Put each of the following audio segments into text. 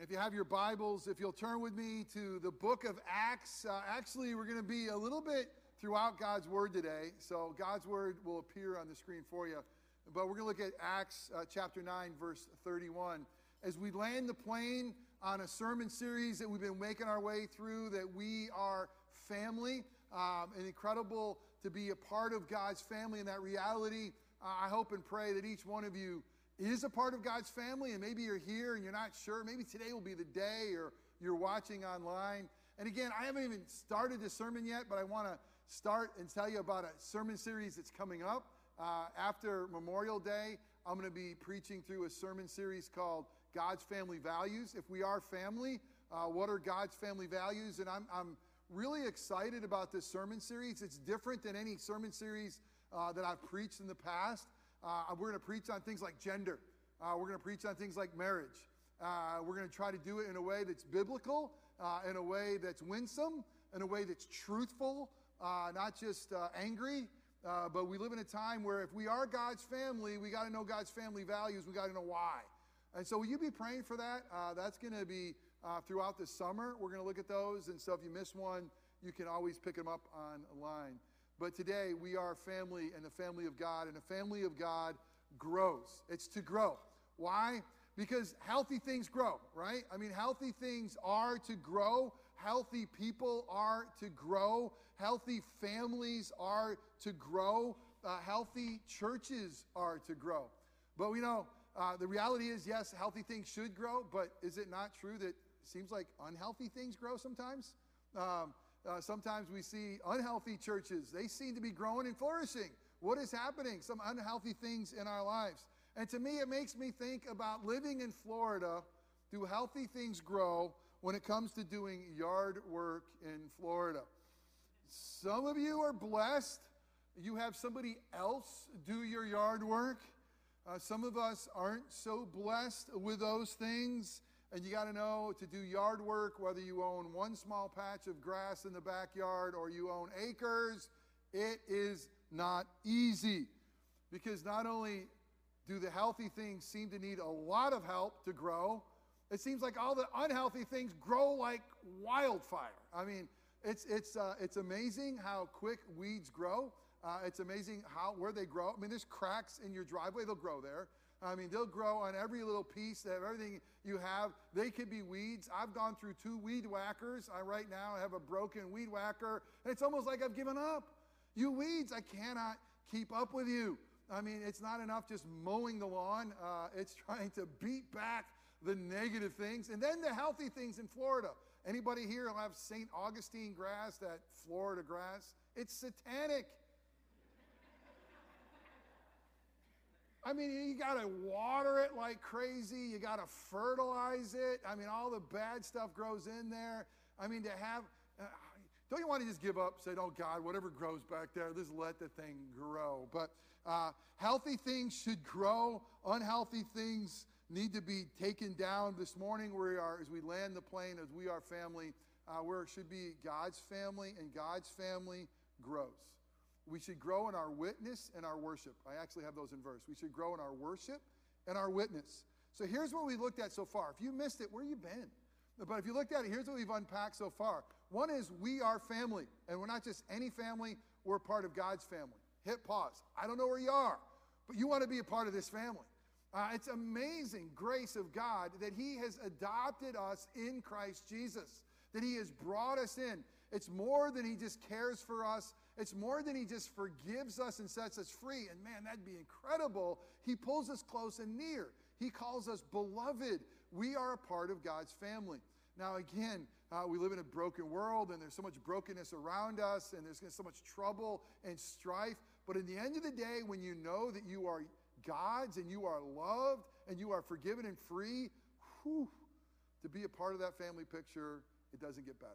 If you have your Bibles, if you'll turn with me to the book of Acts, uh, actually, we're going to be a little bit throughout God's Word today. So, God's Word will appear on the screen for you. But we're going to look at Acts uh, chapter 9, verse 31. As we land the plane on a sermon series that we've been making our way through, that we are family, um, and incredible to be a part of God's family and that reality. Uh, I hope and pray that each one of you is a part of God's family, and maybe you're here and you're not sure. Maybe today will be the day, or you're watching online. And again, I haven't even started the sermon yet, but I want to start and tell you about a sermon series that's coming up. Uh, after Memorial Day, I'm going to be preaching through a sermon series called God's Family Values. If we are family, uh, what are God's family values? And I'm, I'm really excited about this sermon series. It's different than any sermon series uh, that I've preached in the past. Uh, we're going to preach on things like gender. Uh, we're going to preach on things like marriage. Uh, we're going to try to do it in a way that's biblical, uh, in a way that's winsome, in a way that's truthful, uh, not just uh, angry. but we live in a time where if we are God's family, we got to know God's family values. We got to know why. And so, will you be praying for that? that's going to be throughout the summer. We're going to look at those. And so, if you miss one, you can always pick them up online. But today we are a family and the family of God, and the family of God grows. It's to grow. Why? Because healthy things grow, right? I mean, healthy things are to grow. Healthy people are to grow. Healthy families are to grow. Uh, healthy churches are to grow. But we know uh, the reality is, yes, healthy things should grow, but is it not true that it seems like unhealthy things grow sometimes? Um, uh, sometimes we see unhealthy churches. They seem to be growing and flourishing. What is happening? Some unhealthy things in our lives. And to me, it makes me think about living in Florida. Do healthy things grow when it comes to doing yard work in Florida? Some of you are blessed. You have somebody else do your yard work. Uh, some of us aren't so blessed with those things. And you got to know to do yard work, whether you own one small patch of grass in the backyard or you own acres, it is not easy. Because not only do the healthy things seem to need a lot of help to grow, it seems like all the unhealthy things grow like wildfire. I mean, it's, it's, uh, it's amazing how quick weeds grow. Uh, it's amazing how where they grow. I mean, there's cracks in your driveway, they'll grow there. I mean, they'll grow on every little piece of everything you have. They could be weeds. I've gone through two weed whackers. I right now have a broken weed whacker, and it's almost like I've given up. You weeds, I cannot keep up with you. I mean, it's not enough just mowing the lawn. Uh, it's trying to beat back the negative things and then the healthy things in Florida. Anybody here will have St. Augustine grass, that Florida grass? It's satanic. I mean, you got to water it like crazy. You got to fertilize it. I mean, all the bad stuff grows in there. I mean, to have, uh, don't you want to just give up? Say, oh, God, whatever grows back there, just let the thing grow. But uh, healthy things should grow, unhealthy things need to be taken down. This morning, we are, as we land the plane, as we are family, uh, where it should be God's family, and God's family grows. We should grow in our witness and our worship. I actually have those in verse. We should grow in our worship and our witness. So here's what we looked at so far. If you missed it, where you been? But if you looked at it, here's what we've unpacked so far. One is we are family, and we're not just any family, we're part of God's family. Hit pause. I don't know where you are, but you want to be a part of this family. Uh, it's amazing grace of God that He has adopted us in Christ Jesus, that He has brought us in. It's more than He just cares for us it's more than He just forgives us and sets us free. And man, that'd be incredible. He pulls us close and near. He calls us beloved. We are a part of God's family. Now, again, uh, we live in a broken world and there's so much brokenness around us and there's so much trouble and strife. But in the end of the day, when you know that you are God's and you are loved and you are forgiven and free, whew, to be a part of that family picture, it doesn't get better.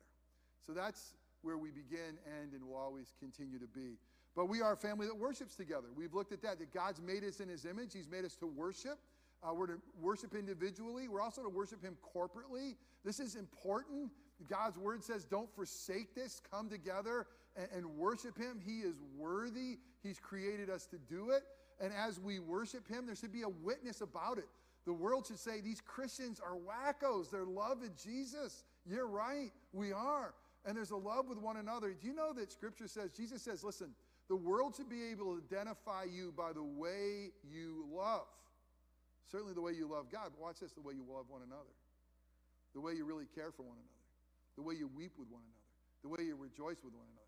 So that's where we begin, end, and will always continue to be. But we are a family that worships together. We've looked at that, that God's made us in His image. He's made us to worship. Uh, we're to worship individually. We're also to worship Him corporately. This is important. God's word says, don't forsake this. Come together and, and worship Him. He is worthy. He's created us to do it. And as we worship Him, there should be a witness about it. The world should say these Christians are wackos. They're loving Jesus. You're right. We are. And there's a love with one another. Do you know that Scripture says, Jesus says, listen, the world should be able to identify you by the way you love. Certainly the way you love God, but watch this the way you love one another, the way you really care for one another, the way you weep with one another, the way you rejoice with one another.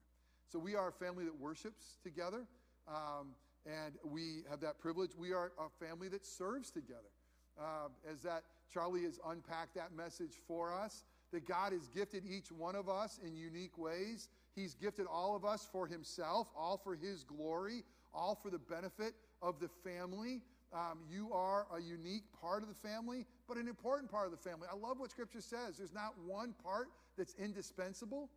So we are a family that worships together, um, and we have that privilege. We are a family that serves together. Uh, as that Charlie has unpacked that message for us, that God has gifted each one of us in unique ways. He's gifted all of us for Himself, all for His glory, all for the benefit of the family. Um, you are a unique part of the family, but an important part of the family. I love what Scripture says. There's not one part that's indispensable.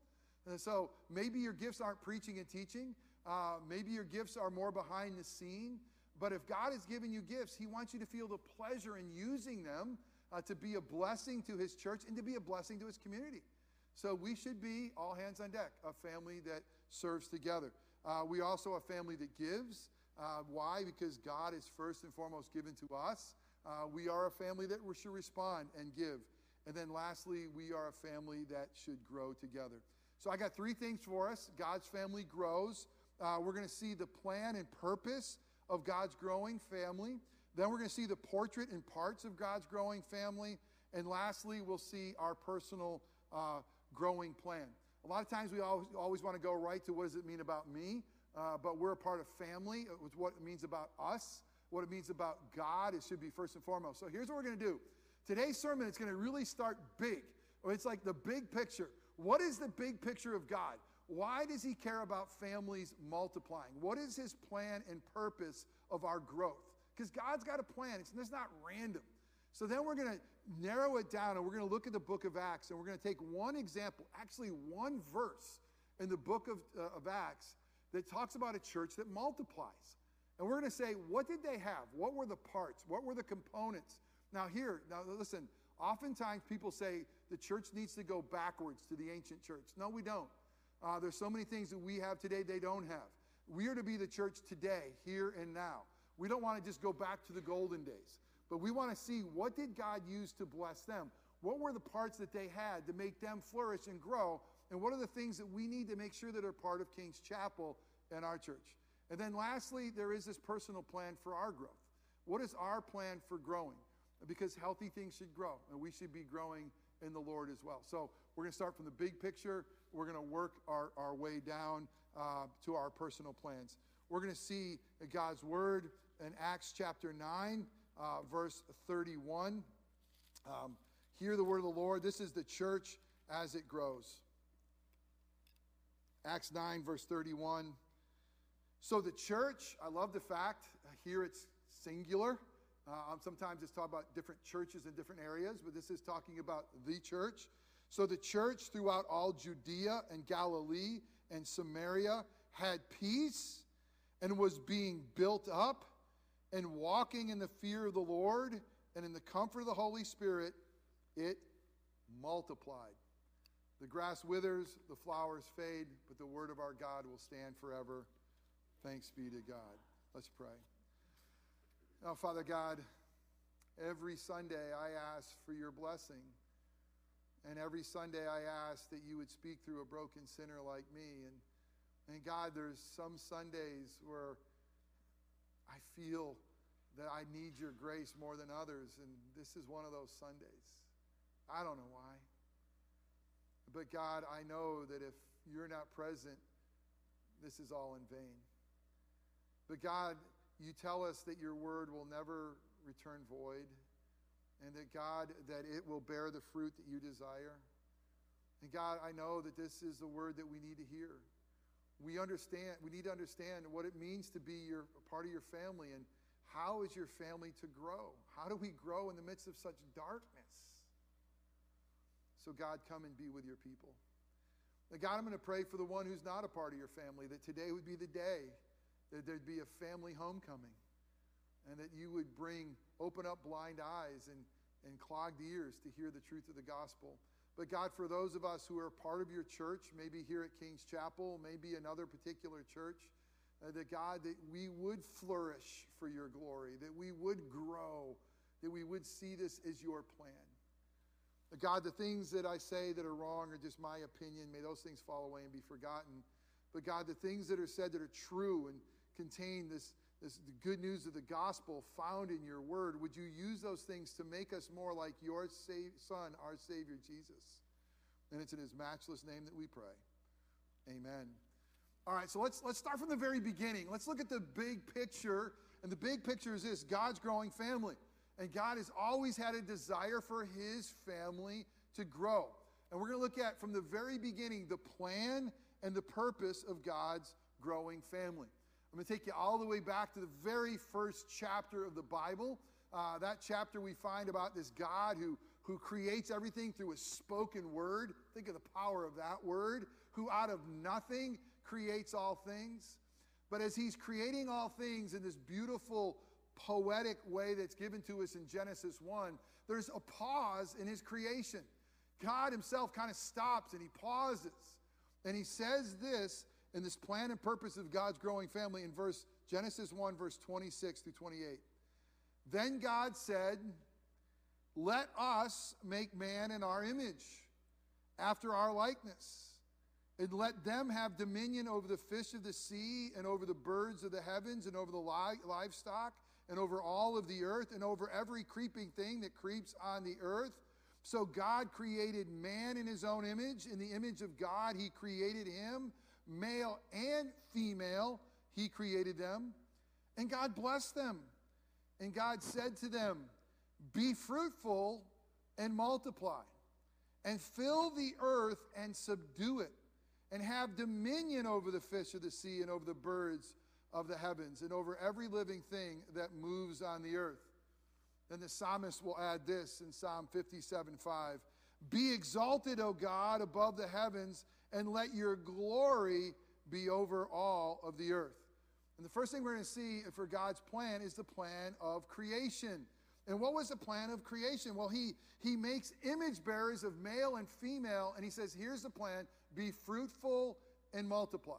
And so maybe your gifts aren't preaching and teaching. Uh, maybe your gifts are more behind the scene. But if God has given you gifts, He wants you to feel the pleasure in using them uh, to be a blessing to His church and to be a blessing to His community. So we should be all hands on deck, a family that serves together. Uh, we also a family that gives. Uh, why? Because God is first and foremost given to us. Uh, we are a family that should respond and give. And then lastly, we are a family that should grow together. So I got three things for us. God's family grows. Uh, we're going to see the plan and purpose of God's growing family. Then we're going to see the portrait and parts of God's growing family. And lastly, we'll see our personal uh, growing plan. A lot of times we always, always want to go right to what does it mean about me, uh, but we're a part of family. It's what it means about us, what it means about God. It should be first and foremost. So here's what we're going to do. Today's sermon is going to really start big. It's like the big picture. What is the big picture of God? Why does he care about families multiplying? What is his plan and purpose of our growth? Because God's got a plan, it's, it's not random. So then we're going to narrow it down and we're going to look at the book of Acts and we're going to take one example, actually one verse in the book of, uh, of Acts that talks about a church that multiplies. And we're going to say, what did they have? What were the parts? What were the components? Now, here, now listen, oftentimes people say the church needs to go backwards to the ancient church. No, we don't. Uh, there's so many things that we have today they don't have. We are to be the church today, here and now. We don't want to just go back to the golden days, but we want to see what did God use to bless them? What were the parts that they had to make them flourish and grow? And what are the things that we need to make sure that are part of King's Chapel and our church? And then lastly, there is this personal plan for our growth. What is our plan for growing? Because healthy things should grow, and we should be growing in the Lord as well. So we're going to start from the big picture. We're going to work our, our way down uh, to our personal plans. We're going to see God's word in Acts chapter 9, uh, verse 31. Um, hear the word of the Lord. This is the church as it grows. Acts 9, verse 31. So the church, I love the fact, here it's singular. Uh, um, sometimes it's talking about different churches in different areas, but this is talking about the church. So the church throughout all Judea and Galilee and Samaria had peace and was being built up and walking in the fear of the Lord and in the comfort of the Holy Spirit, it multiplied. The grass withers, the flowers fade, but the word of our God will stand forever. Thanks be to God. Let's pray. Now, Father God, every Sunday I ask for your blessing. And every Sunday I ask that you would speak through a broken sinner like me. And, and God, there's some Sundays where I feel that I need your grace more than others. And this is one of those Sundays. I don't know why. But God, I know that if you're not present, this is all in vain. But God, you tell us that your word will never return void, and that God, that it will bear the fruit that you desire. And God, I know that this is the word that we need to hear. We understand, we need to understand what it means to be your part of your family and how is your family to grow? How do we grow in the midst of such darkness? So, God, come and be with your people. Now, God, I'm going to pray for the one who's not a part of your family, that today would be the day that there'd be a family homecoming and that you would bring, open up blind eyes and, and clogged ears to hear the truth of the gospel. But God, for those of us who are part of your church, maybe here at King's Chapel, maybe another particular church, uh, that God, that we would flourish for your glory, that we would grow, that we would see this as your plan. But God, the things that I say that are wrong are just my opinion. May those things fall away and be forgotten. But God, the things that are said that are true and contain this, this the good news of the gospel found in your word, would you use those things to make us more like your Son, our Savior, Jesus? And it's in his matchless name that we pray. Amen. All right, so let's, let's start from the very beginning. Let's look at the big picture. And the big picture is this God's growing family. And God has always had a desire for his family to grow. And we're going to look at from the very beginning the plan and the purpose of God's growing family. I'm going to take you all the way back to the very first chapter of the Bible. Uh, that chapter we find about this God who, who creates everything through a spoken word. Think of the power of that word, who out of nothing creates all things. But as he's creating all things in this beautiful poetic way that's given to us in Genesis 1, there's a pause in his creation. God himself kind of stops and he pauses. And he says this in this plan and purpose of God's growing family in verse Genesis 1 verse 26 through 28. Then God said, "Let us make man in our image, after our likeness." And let them have dominion over the fish of the sea, and over the birds of the heavens, and over the li- livestock, and over all of the earth, and over every creeping thing that creeps on the earth. So God created man in his own image. In the image of God, he created him. Male and female, he created them. And God blessed them. And God said to them, Be fruitful and multiply, and fill the earth and subdue it and have dominion over the fish of the sea and over the birds of the heavens and over every living thing that moves on the earth. Then the psalmist will add this in Psalm 57 5 Be exalted, O God, above the heavens, and let your glory be over all of the earth. And the first thing we're going to see for God's plan is the plan of creation. And what was the plan of creation? Well, he, he makes image bearers of male and female, and he says, Here's the plan be fruitful and multiply.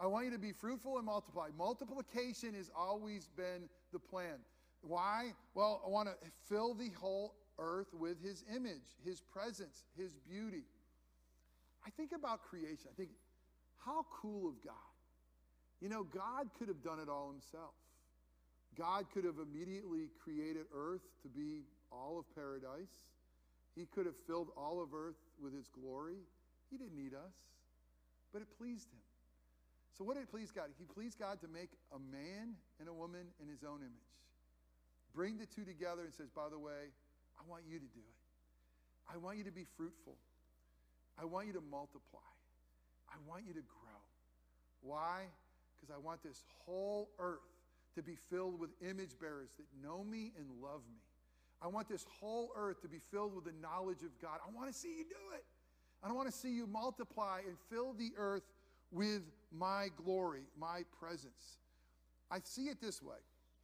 I want you to be fruitful and multiply. Multiplication has always been the plan. Why? Well, I want to fill the whole earth with his image, his presence, his beauty. I think about creation. I think, how cool of God. You know, God could have done it all himself. God could have immediately created earth to be all of paradise. He could have filled all of earth with his glory. He didn't need us, but it pleased him. So, what did it please God? He pleased God to make a man and a woman in his own image. Bring the two together and says, by the way, I want you to do it. I want you to be fruitful. I want you to multiply. I want you to grow. Why? Because I want this whole earth to be filled with image bearers that know me and love me. I want this whole earth to be filled with the knowledge of God. I want to see you do it. I want to see you multiply and fill the earth with my glory, my presence. I see it this way.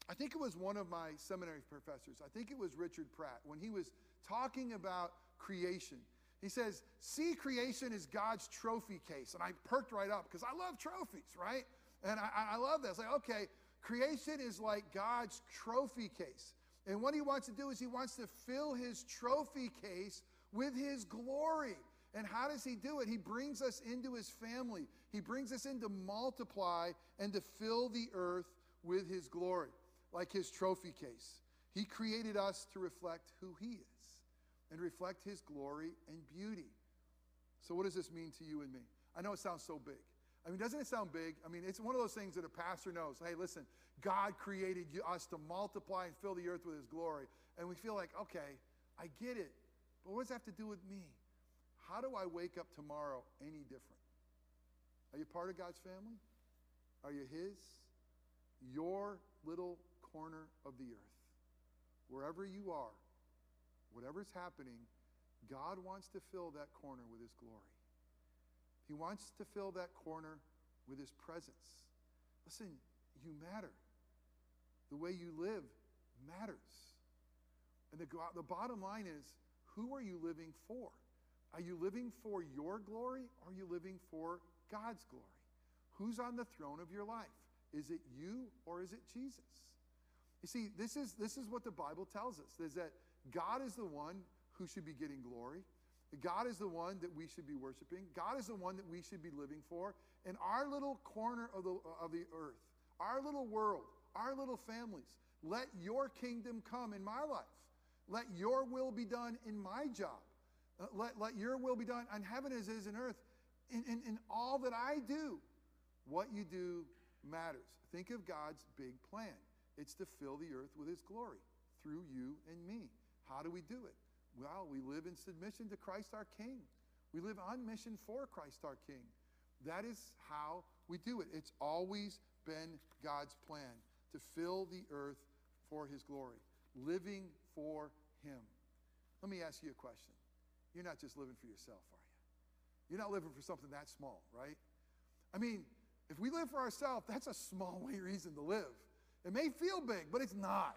I think it was one of my seminary professors, I think it was Richard Pratt, when he was talking about creation. He says, See creation is God's trophy case. And I perked right up because I love trophies, right? And I, I love that. Like, okay, creation is like God's trophy case. And what he wants to do is he wants to fill his trophy case with his glory. And how does he do it? He brings us into his family. He brings us in to multiply and to fill the earth with his glory, like his trophy case. He created us to reflect who he is and reflect his glory and beauty. So, what does this mean to you and me? I know it sounds so big. I mean, doesn't it sound big? I mean, it's one of those things that a pastor knows. Hey, listen, God created us to multiply and fill the earth with his glory. And we feel like, okay, I get it. But what does that have to do with me? How do I wake up tomorrow any different? Are you part of God's family? Are you His? Your little corner of the earth. Wherever you are, whatever's happening, God wants to fill that corner with His glory. He wants to fill that corner with His presence. Listen, you matter. The way you live matters. And the, the bottom line is who are you living for? Are you living for your glory or are you living for God's glory? Who's on the throne of your life? Is it you or is it Jesus? You see, this is, this is what the Bible tells us is that God is the one who should be getting glory. God is the one that we should be worshiping. God is the one that we should be living for. In our little corner of the, of the earth, our little world, our little families, let your kingdom come in my life. Let your will be done in my job. Uh, let, let your will be done on heaven as it is in earth. In, in, in all that I do, what you do matters. Think of God's big plan it's to fill the earth with his glory through you and me. How do we do it? Well, we live in submission to Christ our King. We live on mission for Christ our King. That is how we do it. It's always been God's plan to fill the earth for his glory, living for him. Let me ask you a question. You're not just living for yourself, are you? You're not living for something that small, right? I mean, if we live for ourselves, that's a small way reason to live. It may feel big, but it's not.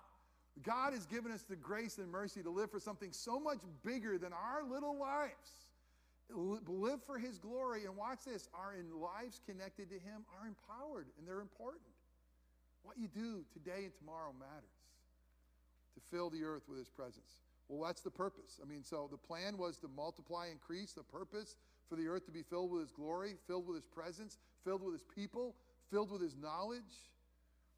God has given us the grace and mercy to live for something so much bigger than our little lives. Live for His glory. And watch this our lives connected to Him are empowered and they're important. What you do today and tomorrow matters to fill the earth with His presence. Well, that's the purpose. I mean, so the plan was to multiply, increase the purpose for the earth to be filled with His glory, filled with His presence, filled with His people, filled with His knowledge.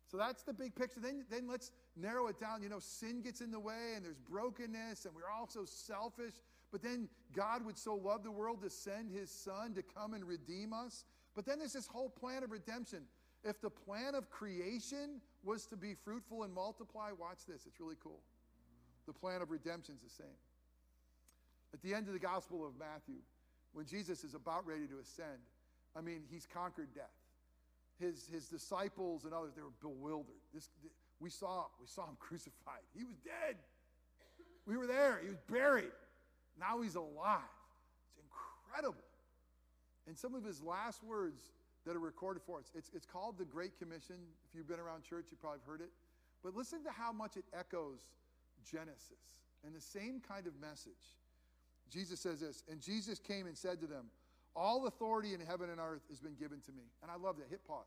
So that's the big picture. Then, then let's narrow it down. You know, sin gets in the way and there's brokenness and we're all so selfish. But then God would so love the world to send his son to come and redeem us. But then there's this whole plan of redemption. If the plan of creation was to be fruitful and multiply, watch this, it's really cool. The plan of redemption is the same. At the end of the Gospel of Matthew, when Jesus is about ready to ascend, I mean, he's conquered death his, his disciples and others, they were bewildered. This, we, saw, we saw him crucified. He was dead. We were there. He was buried. Now he's alive. It's incredible. And some of his last words that are recorded for us, it's, it's called the Great Commission. If you've been around church, you've probably heard it. But listen to how much it echoes Genesis and the same kind of message. Jesus says this, and Jesus came and said to them, all authority in heaven and earth has been given to me. And I love that. Hit pause.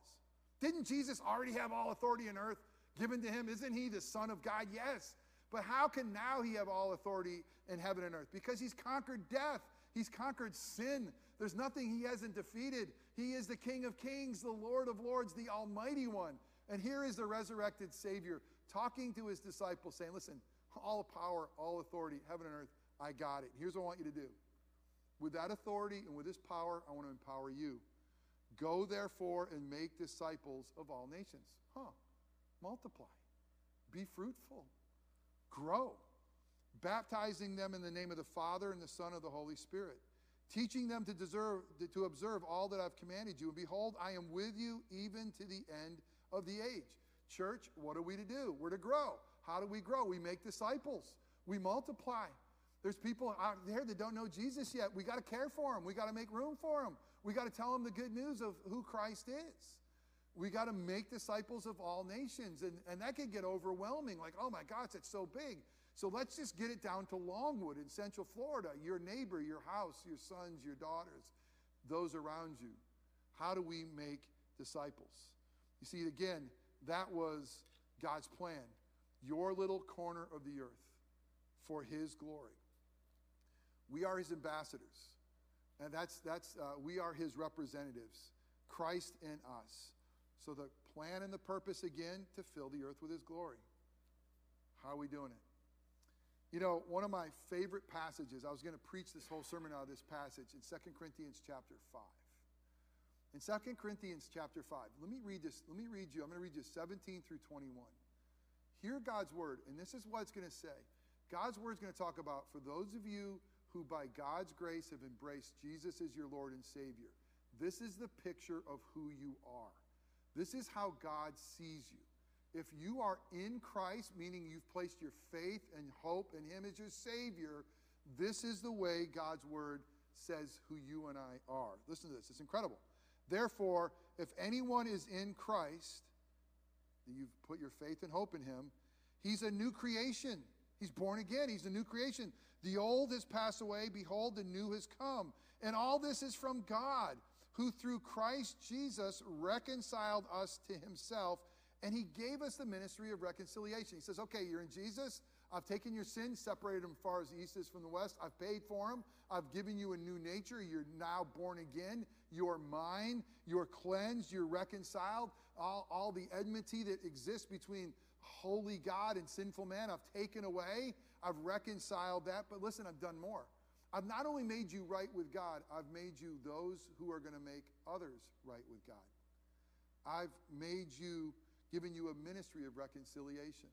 Didn't Jesus already have all authority in earth given to him? Isn't he the Son of God? Yes. But how can now he have all authority in heaven and earth? Because he's conquered death, he's conquered sin. There's nothing he hasn't defeated. He is the King of kings, the Lord of lords, the Almighty One. And here is the resurrected Savior talking to his disciples, saying, Listen, all power, all authority, heaven and earth, I got it. Here's what I want you to do with that authority and with this power, I want to empower you. Go therefore and make disciples of all nations. Huh. Multiply. Be fruitful. Grow. Baptizing them in the name of the Father and the Son of the Holy Spirit. Teaching them to, deserve, to observe all that I've commanded you. And behold, I am with you even to the end of the age. Church, what are we to do? We're to grow. How do we grow? We make disciples. We multiply. There's people out there that don't know Jesus yet. We got to care for them. We got to make room for them. We got to tell them the good news of who Christ is. We got to make disciples of all nations. And, and that can get overwhelming. Like, oh my gosh, it's so big. So let's just get it down to Longwood in Central Florida, your neighbor, your house, your sons, your daughters, those around you. How do we make disciples? You see, again, that was God's plan. Your little corner of the earth for His glory. We are his ambassadors. And that's, that's uh, we are his representatives, Christ in us. So the plan and the purpose again to fill the earth with his glory. How are we doing it? You know, one of my favorite passages, I was going to preach this whole sermon out of this passage in 2 Corinthians chapter 5. In 2 Corinthians chapter 5, let me read this. Let me read you. I'm going to read you 17 through 21. Hear God's word, and this is what it's going to say. God's word is going to talk about for those of you who by God's grace have embraced Jesus as your Lord and Savior. This is the picture of who you are. This is how God sees you. If you are in Christ, meaning you've placed your faith and hope in Him as your Savior, this is the way God's Word says who you and I are. Listen to this, it's incredible. Therefore, if anyone is in Christ, you've put your faith and hope in Him, He's a new creation. He's born again. He's a new creation. The old has passed away. Behold, the new has come. And all this is from God, who through Christ Jesus reconciled us to himself And he gave us the ministry of reconciliation. He says, okay, you're in Jesus. I've taken your sins, separated them far as the east is from the west. I've paid for them. I've given you a new nature. You're now born again. You're mine. You're cleansed. You're reconciled. All, all the enmity that exists between holy God and sinful man, I've taken away. I've reconciled that. But listen, I've done more. I've not only made you right with God, I've made you those who are going to make others right with God. I've made you, given you a ministry of reconciliation.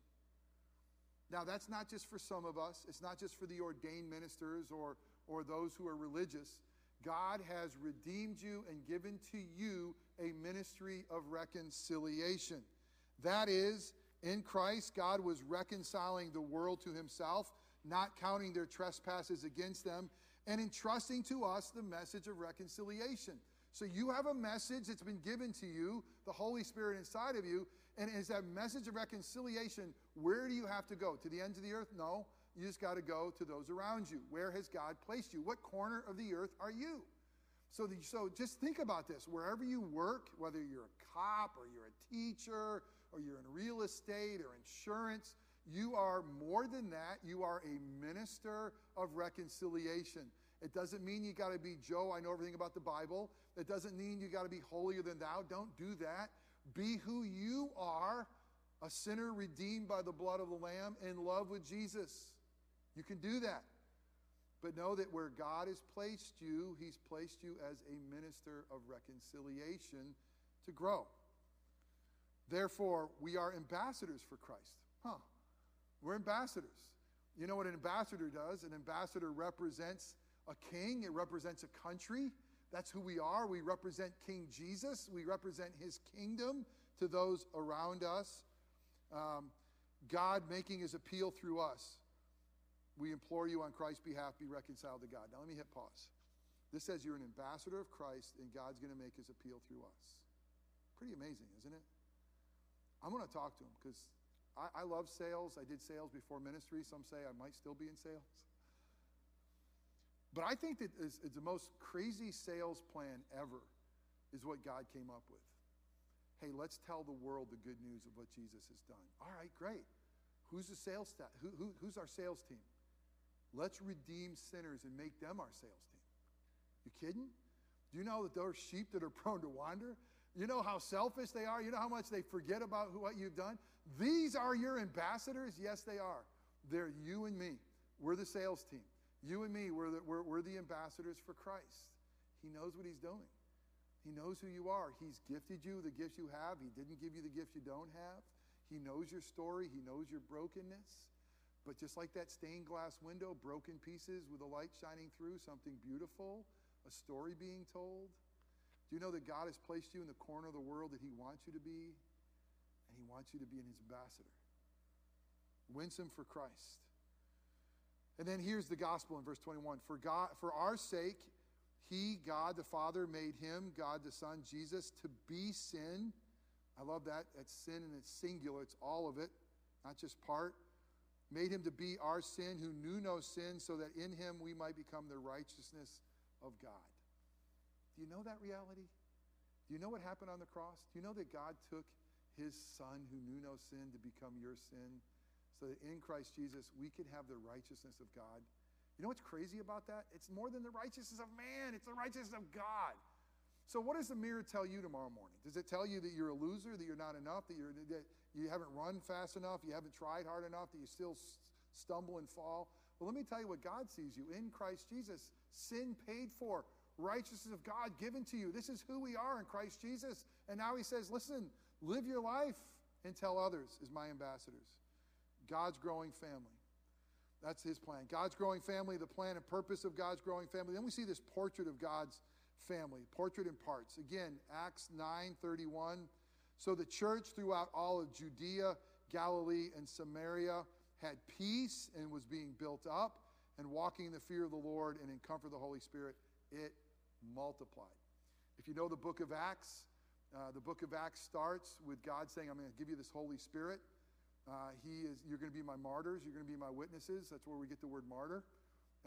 Now, that's not just for some of us, it's not just for the ordained ministers or, or those who are religious. God has redeemed you and given to you a ministry of reconciliation. That is, in Christ, God was reconciling the world to himself, not counting their trespasses against them, and entrusting to us the message of reconciliation. So you have a message that's been given to you, the Holy Spirit inside of you, and is that message of reconciliation. Where do you have to go? To the ends of the earth? No. You just got to go to those around you. Where has God placed you? What corner of the earth are you? So, the, so just think about this. Wherever you work, whether you're a cop or you're a teacher or you're in real estate or insurance, you are more than that. You are a minister of reconciliation. It doesn't mean you got to be Joe, I know everything about the Bible. It doesn't mean you got to be holier than thou. Don't do that. Be who you are, a sinner redeemed by the blood of the Lamb, in love with Jesus. You can do that. But know that where God has placed you, He's placed you as a minister of reconciliation to grow. Therefore, we are ambassadors for Christ. Huh. We're ambassadors. You know what an ambassador does? An ambassador represents a king, it represents a country. That's who we are. We represent King Jesus, we represent his kingdom to those around us. Um, God making his appeal through us. We implore you on Christ's behalf, be reconciled to God. Now, let me hit pause. This says you're an ambassador of Christ, and God's going to make his appeal through us. Pretty amazing, isn't it? I'm going to talk to him because I, I love sales. I did sales before ministry. Some say I might still be in sales. But I think that is, is the most crazy sales plan ever is what God came up with. Hey, let's tell the world the good news of what Jesus has done. All right, great. Who's the sales staff? Who, who, who's our sales team? Let's redeem sinners and make them our sales team. You kidding? Do you know that those sheep that are prone to wander? You know how selfish they are? You know how much they forget about what you've done? These are your ambassadors? Yes, they are. They're you and me. We're the sales team. You and me, we're the, we're, we're the ambassadors for Christ. He knows what He's doing. He knows who you are. He's gifted you the gifts you have. He didn't give you the gifts you don't have. He knows your story. He knows your brokenness. But just like that stained glass window, broken pieces with a light shining through, something beautiful, a story being told. Do you know that God has placed you in the corner of the world that He wants you to be? He wants you to be an ambassador. Winsome for Christ. And then here's the gospel in verse 21. For God, for our sake, he, God the Father, made him, God the Son, Jesus, to be sin. I love that. That's sin and it's singular. It's all of it, not just part. Made him to be our sin who knew no sin, so that in him we might become the righteousness of God. Do you know that reality? Do you know what happened on the cross? Do you know that God took his son who knew no sin to become your sin? so that in Christ Jesus we could have the righteousness of God. You know what's crazy about that? It's more than the righteousness of man, it's the righteousness of God. So, what does the mirror tell you tomorrow morning? Does it tell you that you're a loser, that you're not enough, that, you're, that you haven't run fast enough, you haven't tried hard enough, that you still stumble and fall? Well, let me tell you what God sees you in Christ Jesus. Sin paid for, righteousness of God given to you. This is who we are in Christ Jesus. And now He says, listen, live your life and tell others as my ambassadors. God's growing family. That's his plan. God's growing family, the plan and purpose of God's growing family. Then we see this portrait of God's family, portrait in parts. Again, Acts 9 31. So the church throughout all of Judea, Galilee, and Samaria had peace and was being built up and walking in the fear of the Lord and in comfort of the Holy Spirit. It multiplied. If you know the book of Acts, uh, the book of Acts starts with God saying, I'm going to give you this Holy Spirit. Uh, he is, you're going to be my martyrs. You're going to be my witnesses. That's where we get the word martyr.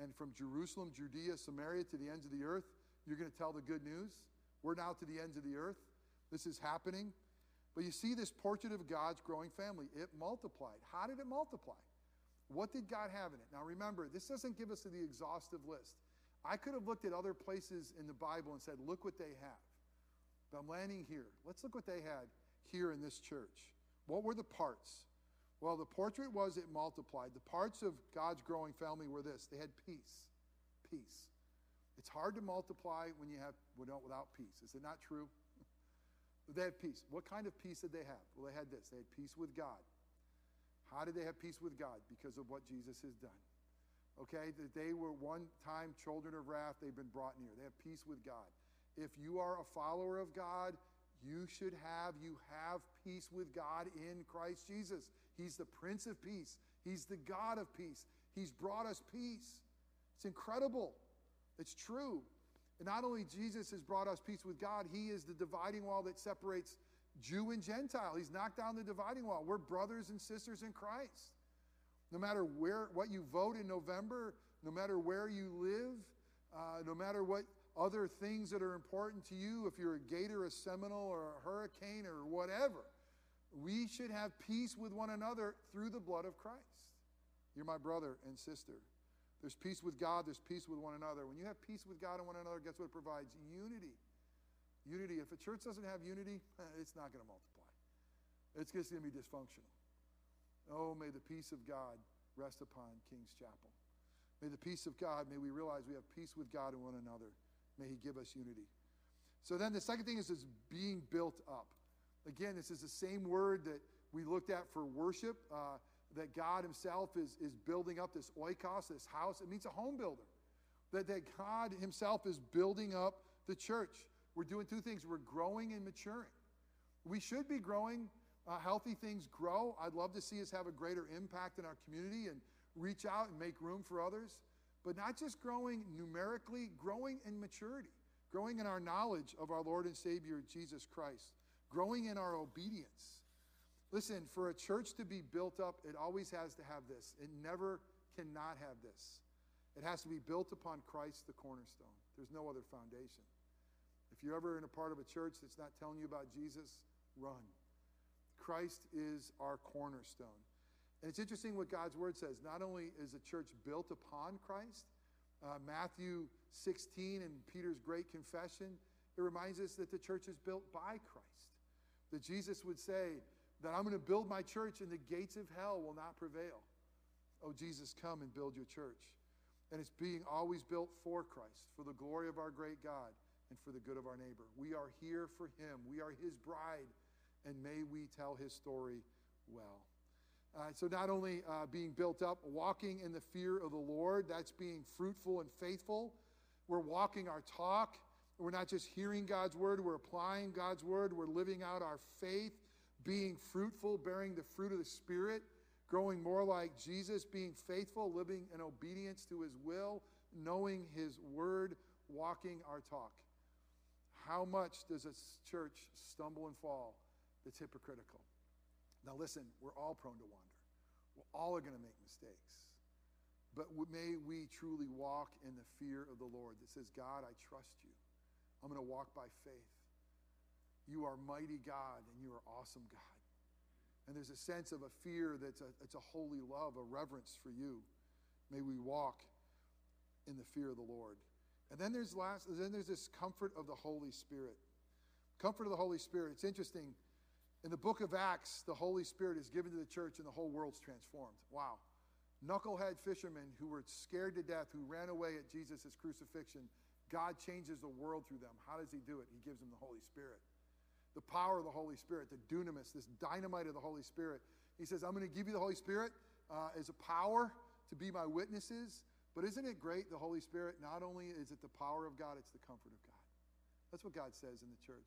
And from Jerusalem, Judea, Samaria to the ends of the earth, you're going to tell the good news. We're now to the ends of the earth. This is happening. But you see this portrait of God's growing family. It multiplied. How did it multiply? What did God have in it? Now remember, this doesn't give us the exhaustive list. I could have looked at other places in the Bible and said, look what they have. But I'm landing here. Let's look what they had here in this church. What were the parts? Well, the portrait was it multiplied. The parts of God's growing family were this they had peace. Peace. It's hard to multiply when you have without peace. Is it not true? they had peace. What kind of peace did they have? Well, they had this. They had peace with God. How did they have peace with God? Because of what Jesus has done. Okay, that they were one time children of wrath, they've been brought near. They have peace with God. If you are a follower of God, you should have, you have peace with God in Christ Jesus. He's the Prince of Peace, He's the God of peace. He's brought us peace. It's incredible. It's true. And not only Jesus has brought us peace with God, He is the dividing wall that separates Jew and Gentile. He's knocked down the dividing wall. We're brothers and sisters in Christ. No matter where, what you vote in November, no matter where you live, uh, no matter what other things that are important to you, if you're a gator, a Seminole, or a hurricane, or whatever, we should have peace with one another through the blood of Christ. You're my brother and sister. There's peace with God, there's peace with one another. When you have peace with God and one another, guess what it provides? Unity. Unity. If a church doesn't have unity, it's not going to multiply. It's just going to be dysfunctional. Oh, may the peace of God rest upon King's Chapel. May the peace of God, may we realize we have peace with God and one another. May He give us unity. So then the second thing is, is being built up. Again, this is the same word that we looked at for worship, uh, that God Himself is, is building up this oikos, this house. It means a home builder. That, that God Himself is building up the church. We're doing two things we're growing and maturing. We should be growing uh, healthy things grow. I'd love to see us have a greater impact in our community and reach out and make room for others. But not just growing numerically, growing in maturity, growing in our knowledge of our Lord and Savior Jesus Christ, growing in our obedience. Listen, for a church to be built up, it always has to have this. It never cannot have this. It has to be built upon Christ, the cornerstone. There's no other foundation. If you're ever in a part of a church that's not telling you about Jesus, run. Christ is our cornerstone. And it's interesting what God's word says. Not only is the church built upon Christ, uh, Matthew 16 and Peter's great confession, it reminds us that the church is built by Christ. That Jesus would say that I'm going to build my church and the gates of hell will not prevail. Oh, Jesus, come and build your church. And it's being always built for Christ, for the glory of our great God and for the good of our neighbor. We are here for him. We are his bride and may we tell his story well. Uh, so, not only uh, being built up, walking in the fear of the Lord, that's being fruitful and faithful. We're walking our talk. We're not just hearing God's word, we're applying God's word. We're living out our faith, being fruitful, bearing the fruit of the Spirit, growing more like Jesus, being faithful, living in obedience to his will, knowing his word, walking our talk. How much does a church stumble and fall? that's hypocritical. Now, listen, we're all prone to wander. We all are going to make mistakes. But may we truly walk in the fear of the Lord that says, God, I trust you. I'm going to walk by faith. You are mighty God and you are awesome God. And there's a sense of a fear that's a, it's a holy love, a reverence for you. May we walk in the fear of the Lord. And then there's last, then there's this comfort of the Holy Spirit. Comfort of the Holy Spirit. It's interesting. In the book of Acts, the Holy Spirit is given to the church and the whole world's transformed. Wow. Knucklehead fishermen who were scared to death, who ran away at Jesus' crucifixion, God changes the world through them. How does He do it? He gives them the Holy Spirit. The power of the Holy Spirit, the dunamis, this dynamite of the Holy Spirit. He says, I'm going to give you the Holy Spirit uh, as a power to be my witnesses. But isn't it great, the Holy Spirit? Not only is it the power of God, it's the comfort of God. That's what God says in the church.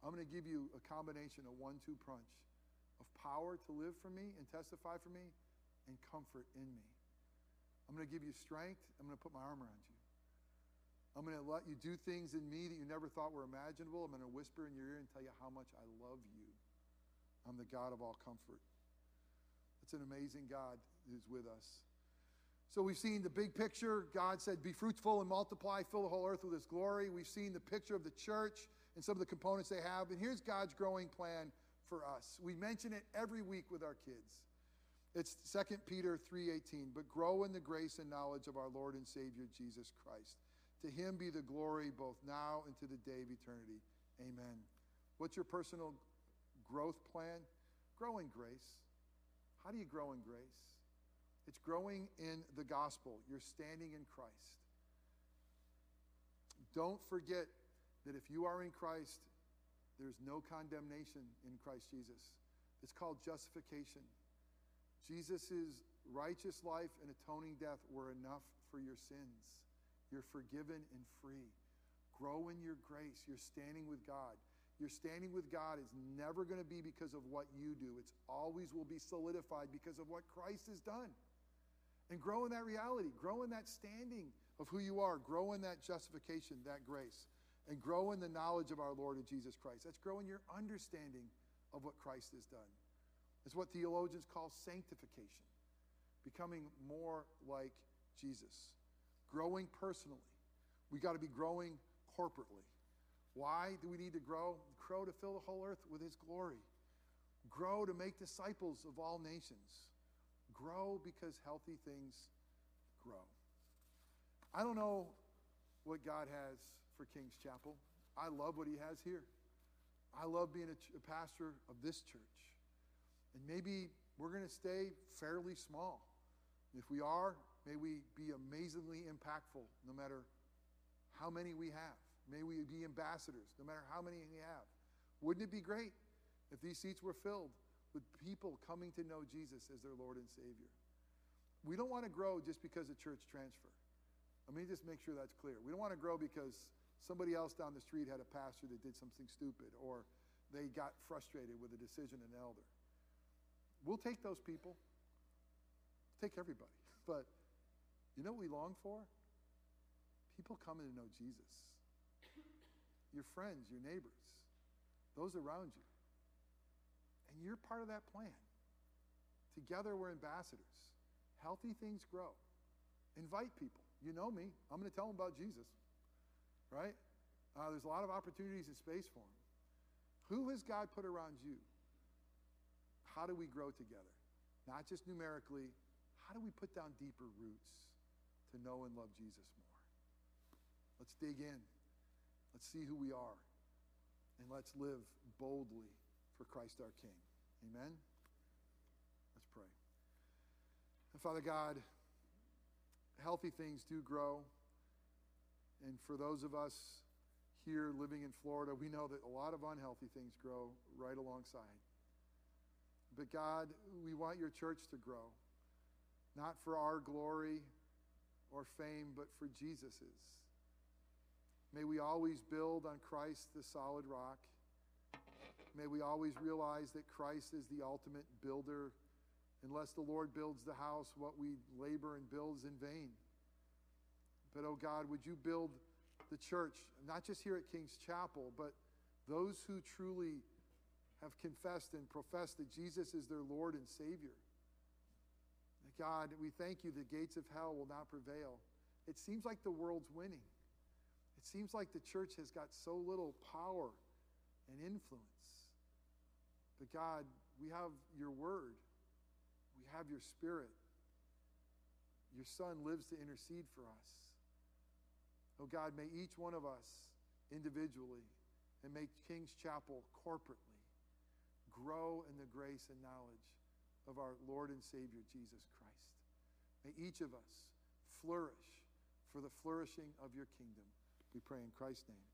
I'm going to give you a combination, a one two punch of power to live for me and testify for me and comfort in me. I'm going to give you strength. I'm going to put my arm around you. I'm going to let you do things in me that you never thought were imaginable. I'm going to whisper in your ear and tell you how much I love you. I'm the God of all comfort. It's an amazing God who's with us. So we've seen the big picture. God said, Be fruitful and multiply, fill the whole earth with his glory. We've seen the picture of the church and some of the components they have. And here's God's growing plan for us. We mention it every week with our kids. It's 2 Peter 3:18, but grow in the grace and knowledge of our Lord and Savior Jesus Christ. To him be the glory both now and to the day of eternity. Amen. What's your personal growth plan? Grow in grace. How do you grow in grace? It's growing in the gospel. You're standing in Christ. Don't forget that if you are in Christ, there's no condemnation in Christ Jesus. It's called justification. Jesus' righteous life and atoning death were enough for your sins. You're forgiven and free. Grow in your grace. You're standing with God. Your standing with God is never going to be because of what you do, it's always will be solidified because of what Christ has done. And grow in that reality, grow in that standing of who you are, grow in that justification, that grace, and grow in the knowledge of our Lord and Jesus Christ. That's growing your understanding of what Christ has done. It's what theologians call sanctification, becoming more like Jesus, growing personally. We got to be growing corporately. Why do we need to grow? Grow to fill the whole earth with His glory. Grow to make disciples of all nations. Grow because healthy things grow. I don't know what God has for King's Chapel. I love what He has here. I love being a, ch- a pastor of this church. And maybe we're going to stay fairly small. If we are, may we be amazingly impactful no matter how many we have. May we be ambassadors no matter how many we have. Wouldn't it be great if these seats were filled with people coming to know Jesus as their Lord and Savior? We don't want to grow just because of church transfer. Let me just make sure that's clear. We don't want to grow because somebody else down the street had a pastor that did something stupid or they got frustrated with a decision an elder. We'll take those people, take everybody. But you know what we long for? People coming to know Jesus. Your friends, your neighbors, those around you. And you're part of that plan. Together, we're ambassadors. Healthy things grow. Invite people. You know me. I'm going to tell them about Jesus, right? Uh, there's a lot of opportunities and space for them. Who has God put around you? How do we grow together? Not just numerically, how do we put down deeper roots to know and love Jesus more? Let's dig in. Let's see who we are. And let's live boldly for Christ our King. Amen? Let's pray. And Father God, healthy things do grow. And for those of us here living in Florida, we know that a lot of unhealthy things grow right alongside. But God, we want your church to grow, not for our glory or fame, but for Jesus's. May we always build on Christ, the solid rock. May we always realize that Christ is the ultimate builder. Unless the Lord builds the house, what we labor and build is in vain. But, oh God, would you build the church, not just here at King's Chapel, but those who truly have confessed and professed that Jesus is their Lord and Savior. God, we thank you the gates of hell will not prevail. It seems like the world's winning. It seems like the church has got so little power and influence. But God, we have your word, we have your spirit. Your son lives to intercede for us. Oh God, may each one of us individually and may King's Chapel corporately grow in the grace and knowledge of our Lord and Savior Jesus Christ. May each of us flourish for the flourishing of your kingdom. We pray in Christ's name.